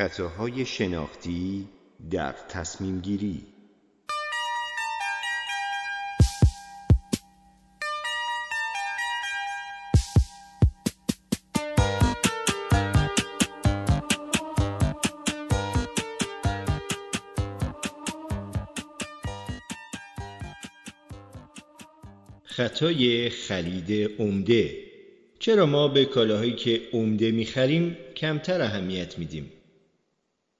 خطاهای شناختی در تصمیم گیری خطای خرید عمده. چرا ما به کالاهایی که عمده می‌خریم کمتر اهمیت میدیم؟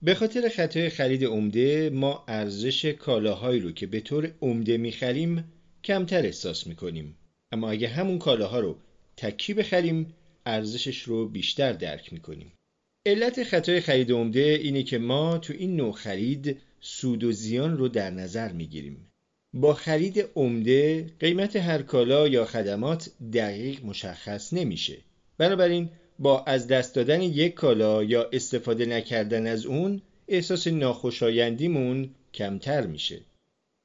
به خاطر خطای خرید عمده ما ارزش کالاهایی رو که به طور عمده می‌خریم کمتر احساس می‌کنیم. اما اگه همون کالاها رو تکی بخریم ارزشش رو بیشتر درک می‌کنیم. علت خطای خرید عمده اینه که ما تو این نوع خرید سود و زیان رو در نظر می‌گیریم. با خرید عمده قیمت هر کالا یا خدمات دقیق مشخص نمیشه. بنابراین با از دست دادن یک کالا یا استفاده نکردن از اون احساس ناخوشایندیمون کمتر میشه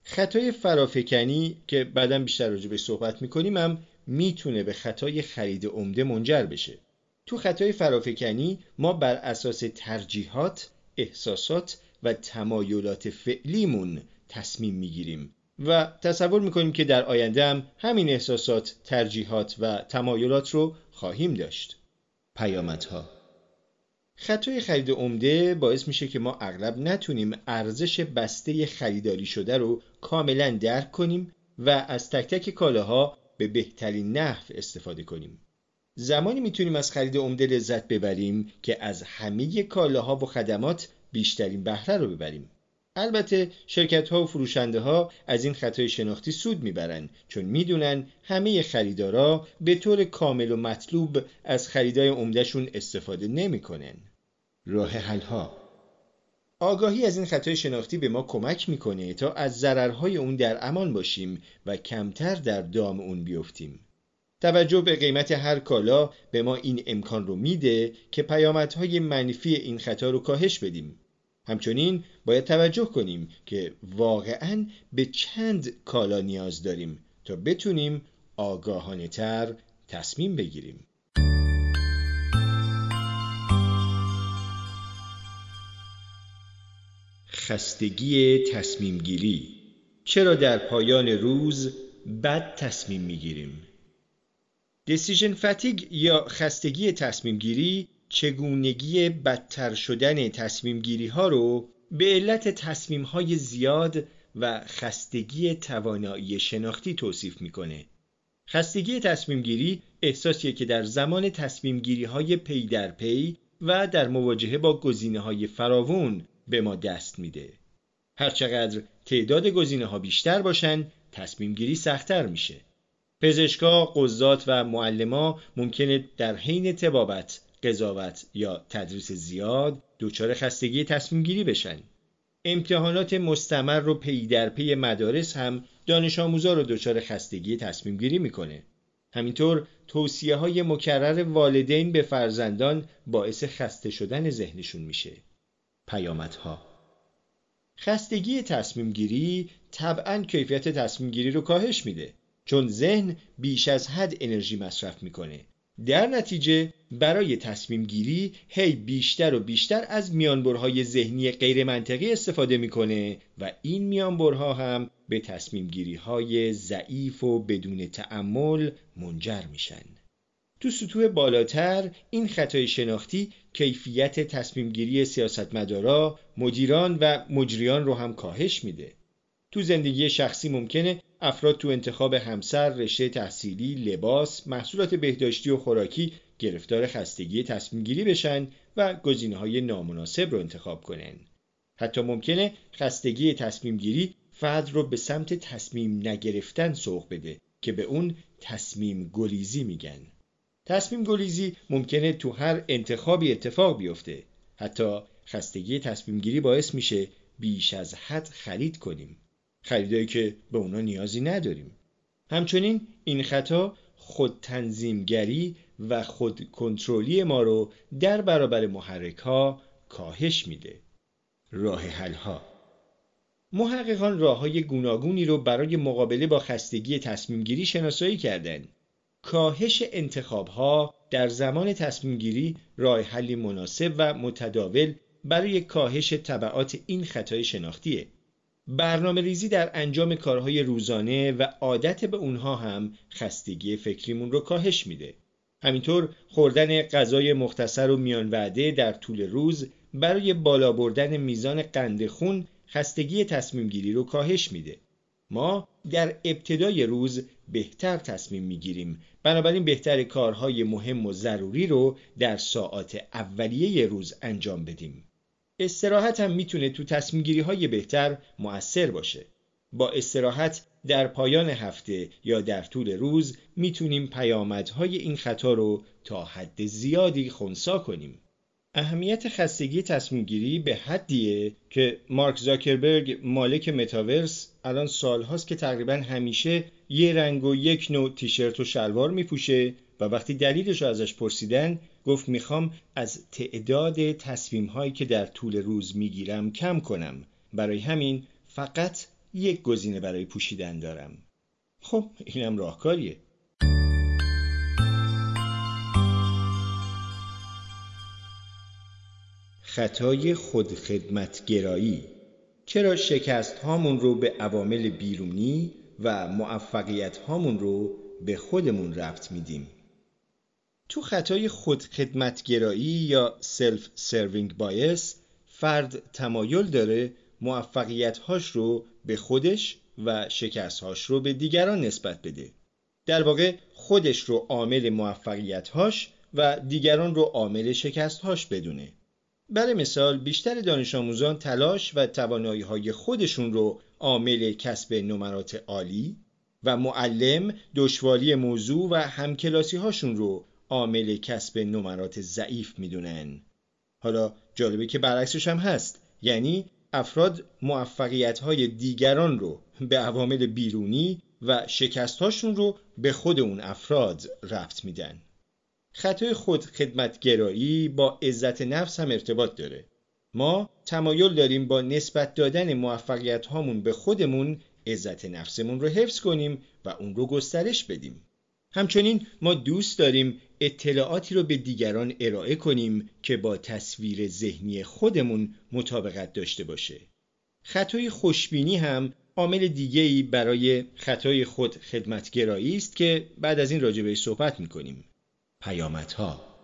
خطای فرافکنی که بعدا بیشتر راجع به صحبت می‌کنیم هم می‌تونه به خطای خرید عمده منجر بشه تو خطای فرافکنی ما بر اساس ترجیحات، احساسات و تمایلات فعلیمون تصمیم می‌گیریم و تصور می‌کنیم که در آینده هم همین احساسات، ترجیحات و تمایلات رو خواهیم داشت. پیامدها خطای خرید عمده باعث میشه که ما اغلب نتونیم ارزش بسته خریداری شده رو کاملا درک کنیم و از تک تک کالاها به بهترین نحو استفاده کنیم. زمانی می‌تونیم از خرید عمده لذت ببریم که از همه کالاها و خدمات بیشترین بهره رو ببریم. البته شرکت ها و فروشنده ها از این خطای شناختی سود می‌برند چون می‌دونن همه خریدارا به طور کامل و مطلوب از خریدای عمدهشون استفاده نمی‌کنن. راه حل ها آگاهی از این خطای شناختی به ما کمک می‌کنه تا از ضررهای اون در امان باشیم و کمتر در دام اون بیفتیم. توجه به قیمت هر کالا به ما این امکان رو میده که پیامدهای منفی این خطا رو کاهش بدیم. همچنین باید توجه کنیم که واقعا به چند کالا نیاز داریم تا بتونیم آگاهانه تر تصمیم بگیریم. خستگی تصمیم گیری چرا در پایان روز بد تصمیم می‌گیریم؟ دیسیژن فتیگ یا خستگی تصمیم گیری چگونگی بدتر شدن تصمیم گیری ها رو به علت تصمیم های زیاد و خستگی توانایی شناختی توصیف می‌کنه. خستگی تصمیم گیری احساسیه که در زمان تصمیم گیری های پی در پی و در مواجهه با گزینه های فراوون به ما دست میده. هرچقدر تعداد گزینه ها بیشتر باشن تصمیم گیری سختتر میشه. پزشکا، قضات و معلما ممکنه در حین طبابت قضاوت یا تدریس زیاد دچار خستگی تصمیم گیری بشن. امتحانات مستمر و پی در پی مدارس هم دانش آموزا رو دچار خستگی تصمیم گیری می‌کنه. همینطور توصیه های مکرر والدین به فرزندان باعث خسته شدن ذهنشون میشه. پیامدها. خستگی تصمیم گیری طبعا کیفیت تصمیم گیری رو کاهش میده چون ذهن بیش از حد انرژی مصرف می‌کنه. در نتیجه برای تصمیم گیری هی بیشتر و بیشتر از میانبرهای ذهنی غیر منطقی استفاده می‌کنه و این میانبرها هم به تصمیم گیری های ضعیف و بدون تعمل منجر میشن. تو سطوح بالاتر این خطای شناختی کیفیت تصمیم گیری سیاستمدارا، مدیران و مجریان رو هم کاهش میده. تو زندگی شخصی ممکنه افراد تو انتخاب همسر، رشته تحصیلی، لباس، محصولات بهداشتی و خوراکی گرفتار خستگی تصمیم گیری بشن و گزینه های نامناسب رو انتخاب کنن. حتی ممکنه خستگی تصمیم گیری فرد رو به سمت تصمیم نگرفتن سوق بده که به اون تصمیم گلیزی میگن. تصمیم گلیزی ممکنه تو هر انتخابی اتفاق بیفته. حتی خستگی تصمیم گیری باعث میشه بیش از حد خرید کنیم. خریدایی که به اونا نیازی نداریم. همچنین این خطا خود تنظیمگری و خود کنترلی ما رو در برابر محرک ها کاهش میده. راه حل ها محققان راه های گوناگونی رو برای مقابله با خستگی تصمیم گیری شناسایی کردند کاهش انتخاب ها در زمان تصمیم گیری راه حلی مناسب و متداول برای کاهش طبعات این خطای شناختیه. برنامه ریزی در انجام کارهای روزانه و عادت به اونها هم خستگی فکریمون رو کاهش میده. همینطور خوردن غذای مختصر و میان وعده در طول روز برای بالا بردن میزان قند خون خستگی تصمیم گیری رو کاهش میده. ما در ابتدای روز بهتر تصمیم می‌گیریم بنابراین بهتر کارهای مهم و ضروری رو در ساعات اولیه روز انجام بدیم استراحت هم می‌تونه تو تصمیم گیری های بهتر مؤثر باشه. با استراحت در پایان هفته یا در طول روز می‌تونیم پیامدهای این خطا رو تا حد زیادی خونسا کنیم. اهمیت خستگی تصمیم گیری به حدیه که مارک زاکربرگ مالک متاورس الان سالهاست که تقریبا همیشه یه رنگ و یک نوع تیشرت و شلوار میپوشه و وقتی دلیلش رو ازش پرسیدن گفت می‌خوام از تعداد تصمیم هایی که در طول روز می‌گیرم کم کنم. برای همین فقط یک گزینه برای پوشیدن دارم. خب اینم راهکاریه. خطای خودخدمتگرایی. چرا شکست هامون رو به عوامل بیرونی و موفقیت هامون رو به خودمون ربط میدیم؟ تو خطای خودخدمتگرایی یا self-serving bias فرد تمایل داره موفقیت هاش رو به خودش و شکست هاش رو به دیگران نسبت بده. در واقع خودش رو عامل موفقیت هاش و دیگران رو عامل شکست هاش بدونه. برای مثال بیشتر دانش آموزان تلاش و توانایی های خودشون رو عامل کسب نمرات عالی و معلم دشواری موضوع و همکلاسی هاشون رو عامل کسب نمرات ضعیف می‌دونن. حالا جالبه که برعکسش هم هست. یعنی افراد موفقیت های دیگران رو به عوامل بیرونی و شکست هاشون رو به خود اون افراد رفت میدن. خطای خود خدمتگرایی با عزت نفس هم ارتباط داره. ما تمایل داریم با نسبت دادن موفقیت هامون به خودمون عزت نفسمون رو حفظ کنیم و اون رو گسترش بدیم. همچنین ما دوست داریم اطلاعاتی رو به دیگران ارائه کنیم که با تصویر ذهنی خودمون مطابقت داشته باشه. خطای خوشبینی هم عامل دیگه‌ای برای خطای خود خدمتگرایی است که بعد از این راجع صحبت می‌کنیم. پیامدها.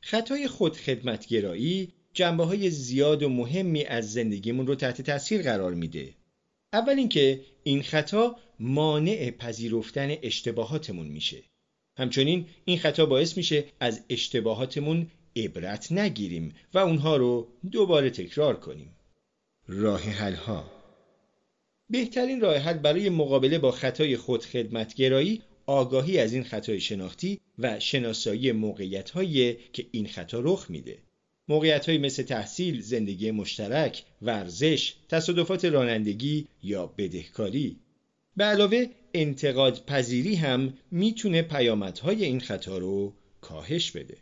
خطای خود خدمتگرایی جنبه های زیاد و مهمی از زندگیمون رو تحت تاثیر قرار میده. اول اینکه این خطا مانع پذیرفتن اشتباهاتمون میشه. همچنین این خطا باعث میشه از اشتباهاتمون عبرت نگیریم و اونها رو دوباره تکرار کنیم راه حل ها بهترین راه حل برای مقابله با خطای خودخدمتگرایی آگاهی از این خطای شناختی و شناسایی موقعیت که این خطا رخ میده. موقعیت مثل تحصیل، زندگی مشترک، ورزش، تصادفات رانندگی یا بدهکاری. به علاوه انتقاد پذیری هم می‌تونه پیامدهای این خطا رو کاهش بده.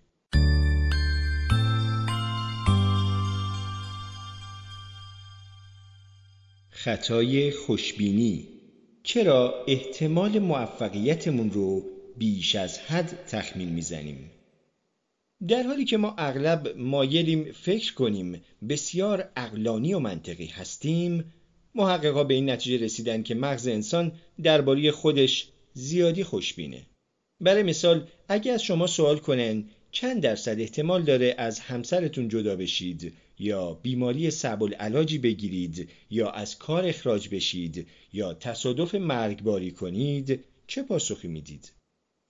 خطای خوشبینی چرا احتمال موفقیتمون رو بیش از حد تخمین می‌زنیم در حالی که ما اغلب مایلیم فکر کنیم بسیار اقلانی و منطقی هستیم محققا به این نتیجه رسیدن که مغز انسان درباره خودش زیادی خوشبینه برای مثال اگه از شما سوال کنن چند درصد احتمال داره از همسرتون جدا بشید یا بیماری صعب العلاجی بگیرید یا از کار اخراج بشید یا تصادف مرگباری کنید چه پاسخی می‌دید؟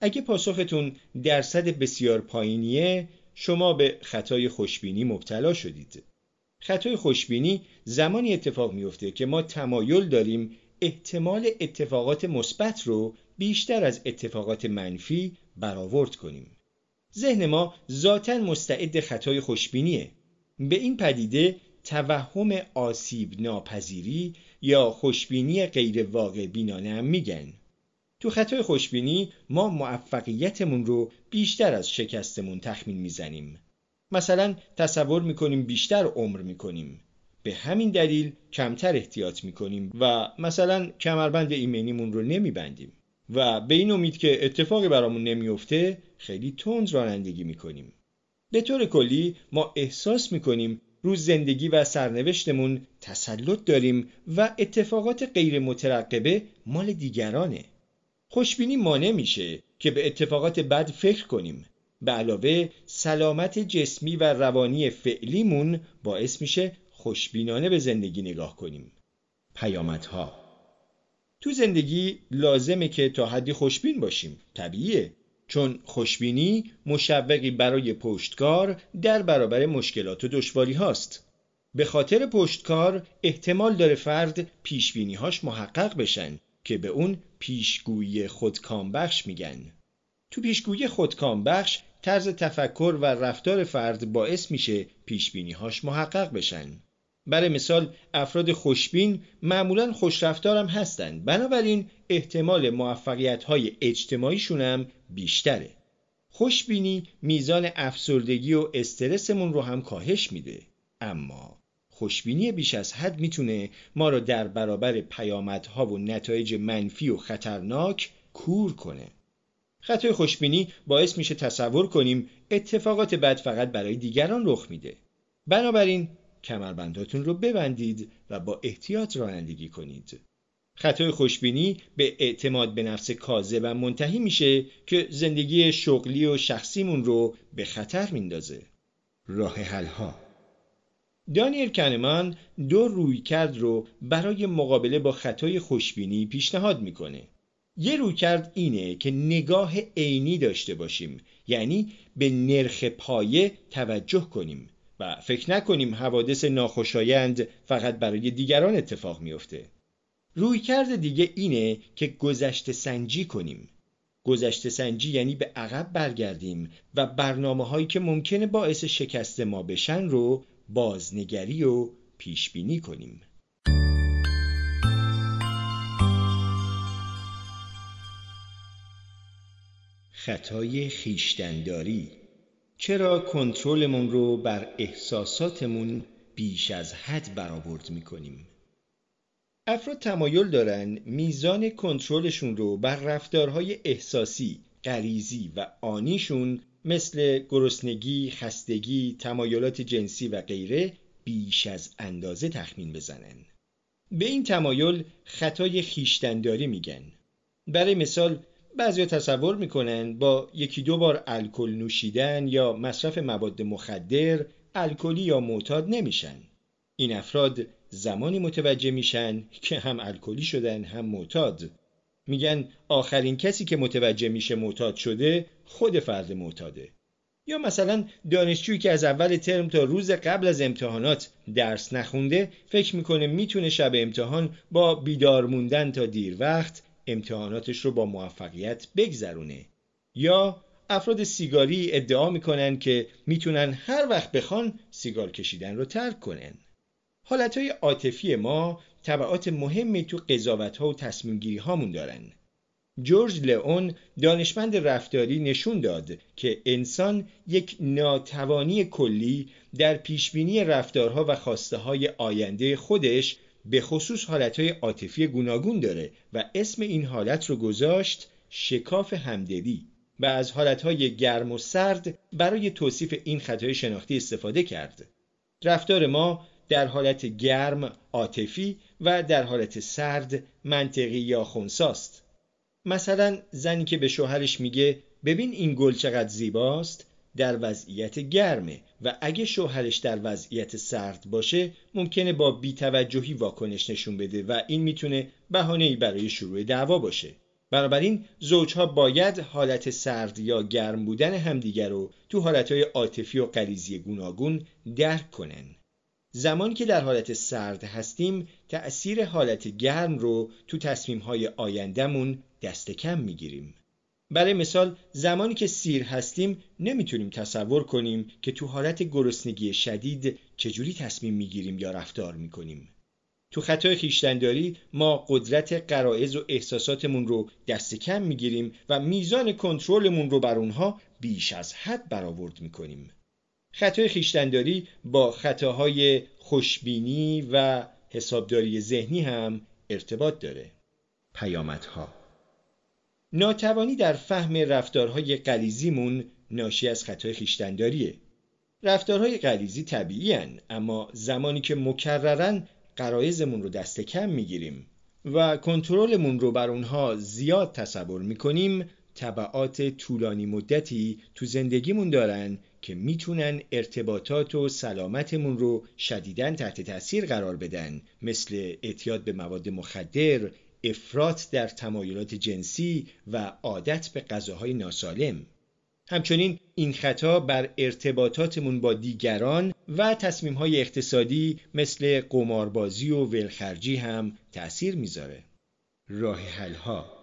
اگه پاسختون درصد بسیار پایینیه شما به خطای خوشبینی مبتلا شدید. خطای خوشبینی زمانی اتفاق میفته که ما تمایل داریم احتمال اتفاقات مثبت رو بیشتر از اتفاقات منفی برآورد کنیم. ذهن ما ذاتا مستعد خطای خوشبینیه. به این پدیده توهم آسیب ناپذیری یا خوشبینی غیر واقع بینانه هم میگن. تو خطای خوشبینی ما موفقیتمون رو بیشتر از شکستمون تخمین می‌زنیم. مثلا تصور می‌کنیم بیشتر عمر می‌کنیم به همین دلیل کمتر احتیاط می‌کنیم و مثلا کمربند ایمنیمون رو نمیبندیم و به این امید که اتفاقی برامون نمیفته خیلی تند رانندگی می‌کنیم به طور کلی ما احساس می‌کنیم رو زندگی و سرنوشتمون تسلط داریم و اتفاقات غیر مترقبه مال دیگرانه. خوشبینی مانع میشه که به اتفاقات بد فکر کنیم. به علاوه سلامت جسمی و روانی فعلیمون باعث میشه خوشبینانه به زندگی نگاه کنیم. پیامدها تو زندگی لازمه که تا حدی خوشبین باشیم. طبیعیه. چون خوشبینی مشوقی برای پشتکار در برابر مشکلات و دشواری هاست. به خاطر پشتکار احتمال داره فرد پیشبینیهاش محقق بشن که به اون پیشگویی خودکامبخش میگن. تو پیشگویی خودکامبخش طرز تفکر و رفتار فرد باعث میشه پیشبینیهاش محقق بشن. برای مثال افراد خوشبین معمولا خوشرفتارم هستند بنابراین احتمال موفقیت های اجتماعیشون هم بیشتره. خوشبینی میزان افسردگی و استرسمون رو هم کاهش میده. اما خوشبینی بیش از حد می‌تونه ما رو در برابر پیامدها و نتایج منفی و خطرناک کور کنه. خطای خوشبینی باعث میشه تصور کنیم اتفاقات بد فقط برای دیگران رخ میده بنابراین کمربنداتون رو ببندید و با احتیاط رانندگی کنید. خطای خوشبینی به اعتماد به نفس کاذب و منتهی میشه که زندگی شغلی و شخصیمون رو به خطر میندازه. راه ها دانیل کنمان دو رویکرد رو برای مقابله با خطای خوشبینی پیشنهاد می‌کنه. یه رویکرد اینه که نگاه عینی داشته باشیم یعنی به نرخ پایه توجه کنیم و فکر نکنیم حوادث ناخوشایند فقط برای دیگران اتفاق میافته. روی کرد دیگه اینه که گذشته سنجی کنیم. گذشته سنجی یعنی به عقب برگردیم و برنامه هایی که ممکنه باعث شکست ما بشن رو بازنگری و پیش بینی کنیم. خطای خیشتنداری چرا کنترلمون رو بر احساساتمون بیش از حد برآورد می‌کنیم افراد تمایل دارن میزان کنترلشون رو بر رفتارهای احساسی، غریزی و آنیشون مثل گرسنگی، خستگی، تمایلات جنسی و غیره بیش از اندازه تخمین بزنن. به این تمایل خطای خیشتنداری میگن. برای مثال بعضی تصور می‌کنن با یکی دو بار الکل نوشیدن یا مصرف مواد مخدر الکلی یا معتاد نمیشن. این افراد زمانی متوجه میشن که هم الکلی شدن هم معتاد. میگن آخرین کسی که متوجه میشه معتاد شده خود فرد معتاده. یا مثلا دانشجویی که از اول ترم تا روز قبل از امتحانات درس نخونده فکر می‌کنه می‌تونه شب امتحان با بیدار موندن تا دیر وقت امتحاناتش رو با موفقیت بگذرونه. یا افراد سیگاری ادعا می‌کنن که می‌تونن هر وقت بخوان سیگار کشیدن رو ترک کنن. حالتهای عاطفی ما طبعات مهمی تو قضاوت ها و تصمیم گیری هامون دارن. جورج لئون دانشمند رفتاری نشون داد که انسان یک ناتوانی کلی در پیشبینی رفتارها و خواسته های آینده خودش به خصوص حالتهای عاطفی گوناگون داره و اسم این حالت رو گذاشت شکاف همدلی و از حالتهای گرم و سرد برای توصیف این خطای شناختی استفاده کرد. رفتار ما در حالت گرم عاطفی و در حالت سرد منطقی یا خونساست. مثلا زنی که به شوهرش میگه ببین این گل چقدر زیباست در وضعیت گرمه و اگه شوهرش در وضعیت سرد باشه ممکنه با بیتوجهی واکنش نشون بده و این می‌تونه بهانه‌ای برای شروع دعوا باشه. بنابراین زوجها باید حالت سرد یا گرم بودن همدیگر رو تو حالتهای عاطفی و غریزی گوناگون درک کنن. زمانی که در حالت سرد هستیم تأثیر حالت گرم رو تو تصمیمهای آیندهمون دست کم می‌گیریم. برای مثال زمانی که سیر هستیم نمی‌تونیم تصور کنیم که تو حالت گرسنگی شدید چجوری تصمیم می‌گیریم یا رفتار می‌کنیم. تو خطای خیشتنداری ما قدرت قرائز و احساساتمون رو دست کم می‌گیریم و میزان کنترلمون رو بر اونها بیش از حد برآورد می‌کنیم. خطای خیشتنداری با خطاهای خوشبینی و حسابداری ذهنی هم ارتباط داره. پیامدها ناتوانی در فهم رفتارهای قلیزیمون ناشی از خطای خیشتنداریه. رفتارهای غریزی طبیعی اما زمانی که مکررن قرایزمون رو دست کم می‌گیریم و کنترلمون رو بر اونها زیاد تصور می‌کنیم طبعات طولانی مدتی تو زندگیمون دارن که می‌تونن ارتباطات و سلامتمون رو شدیداً تحت تاثیر قرار بدن مثل اعتیاد به مواد مخدر، افراط در تمایلات جنسی و عادت به غذاهای ناسالم همچنین این خطا بر ارتباطاتمون با دیگران و تصمیمهای اقتصادی مثل قماربازی و ولخرجی هم تأثیر می‌ذاره. راه حلها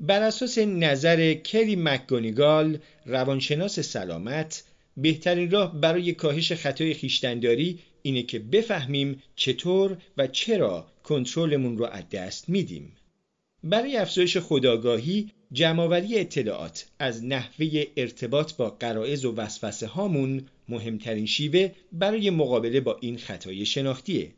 بر اساس نظر کلی مکگونیگال روانشناس سلامت بهترین راه برای کاهش خطای خیشتنداری اینه که بفهمیم چطور و چرا کنترلمون رو از دست میدیم. برای افزایش خداگاهی جمعآوری اطلاعات از نحوه ارتباط با قرائز و وسوسه هامون مهمترین شیوه برای مقابله با این خطای شناختیه.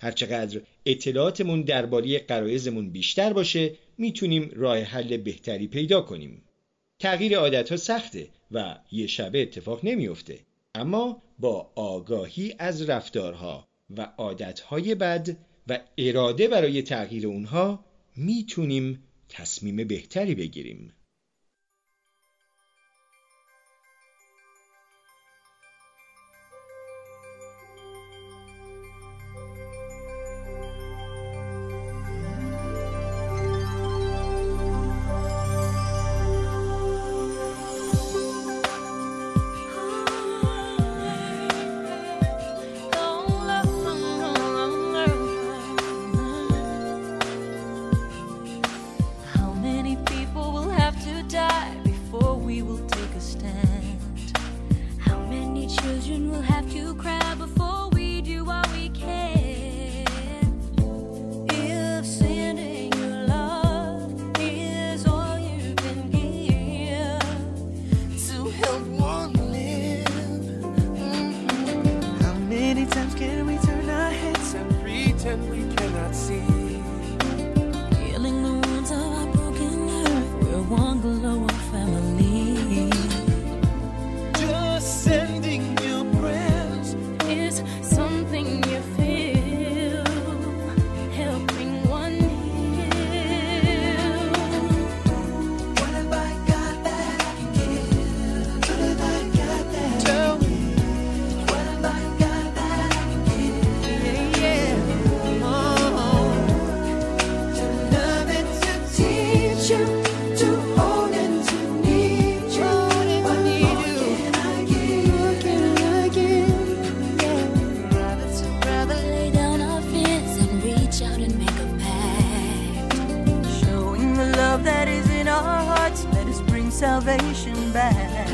هرچقدر اطلاعاتمون درباره قرائزمون بیشتر باشه می‌تونیم راه حل بهتری پیدا کنیم. تغییر عادت ها سخته و یه شبه اتفاق نمیافته. اما با آگاهی از رفتارها و عادتهای بد و اراده برای تغییر اونها می‌تونیم تصمیم بهتری بگیریم. Salvation back.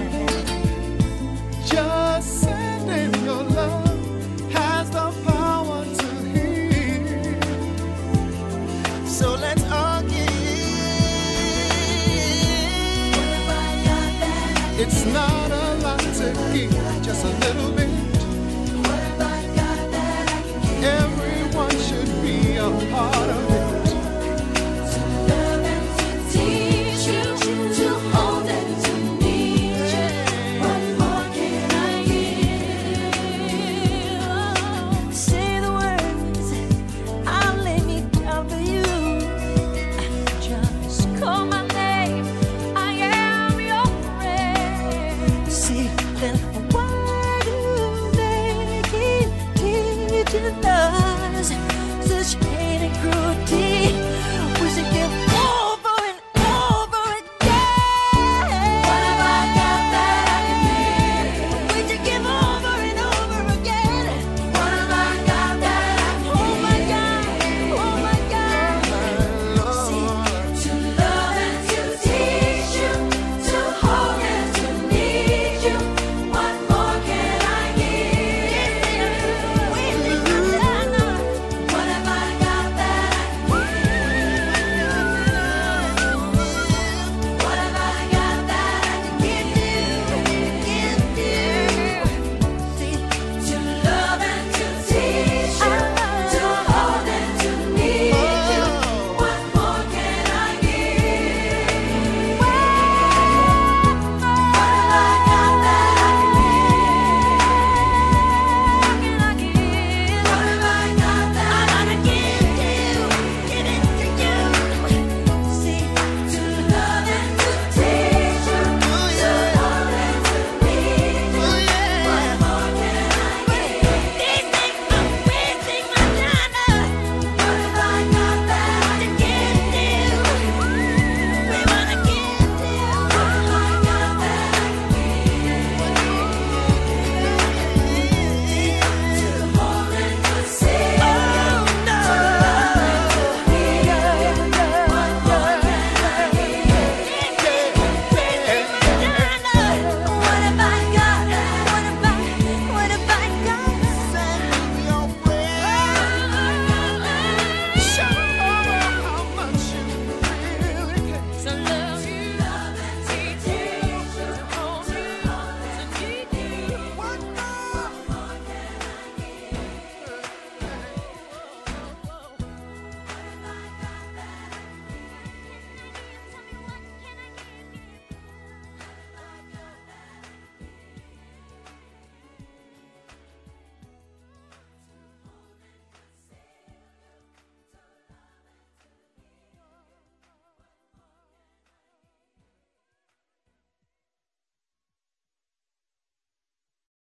Just sending your love has the power to heal. So let's argue. It's not a lot to give, just a little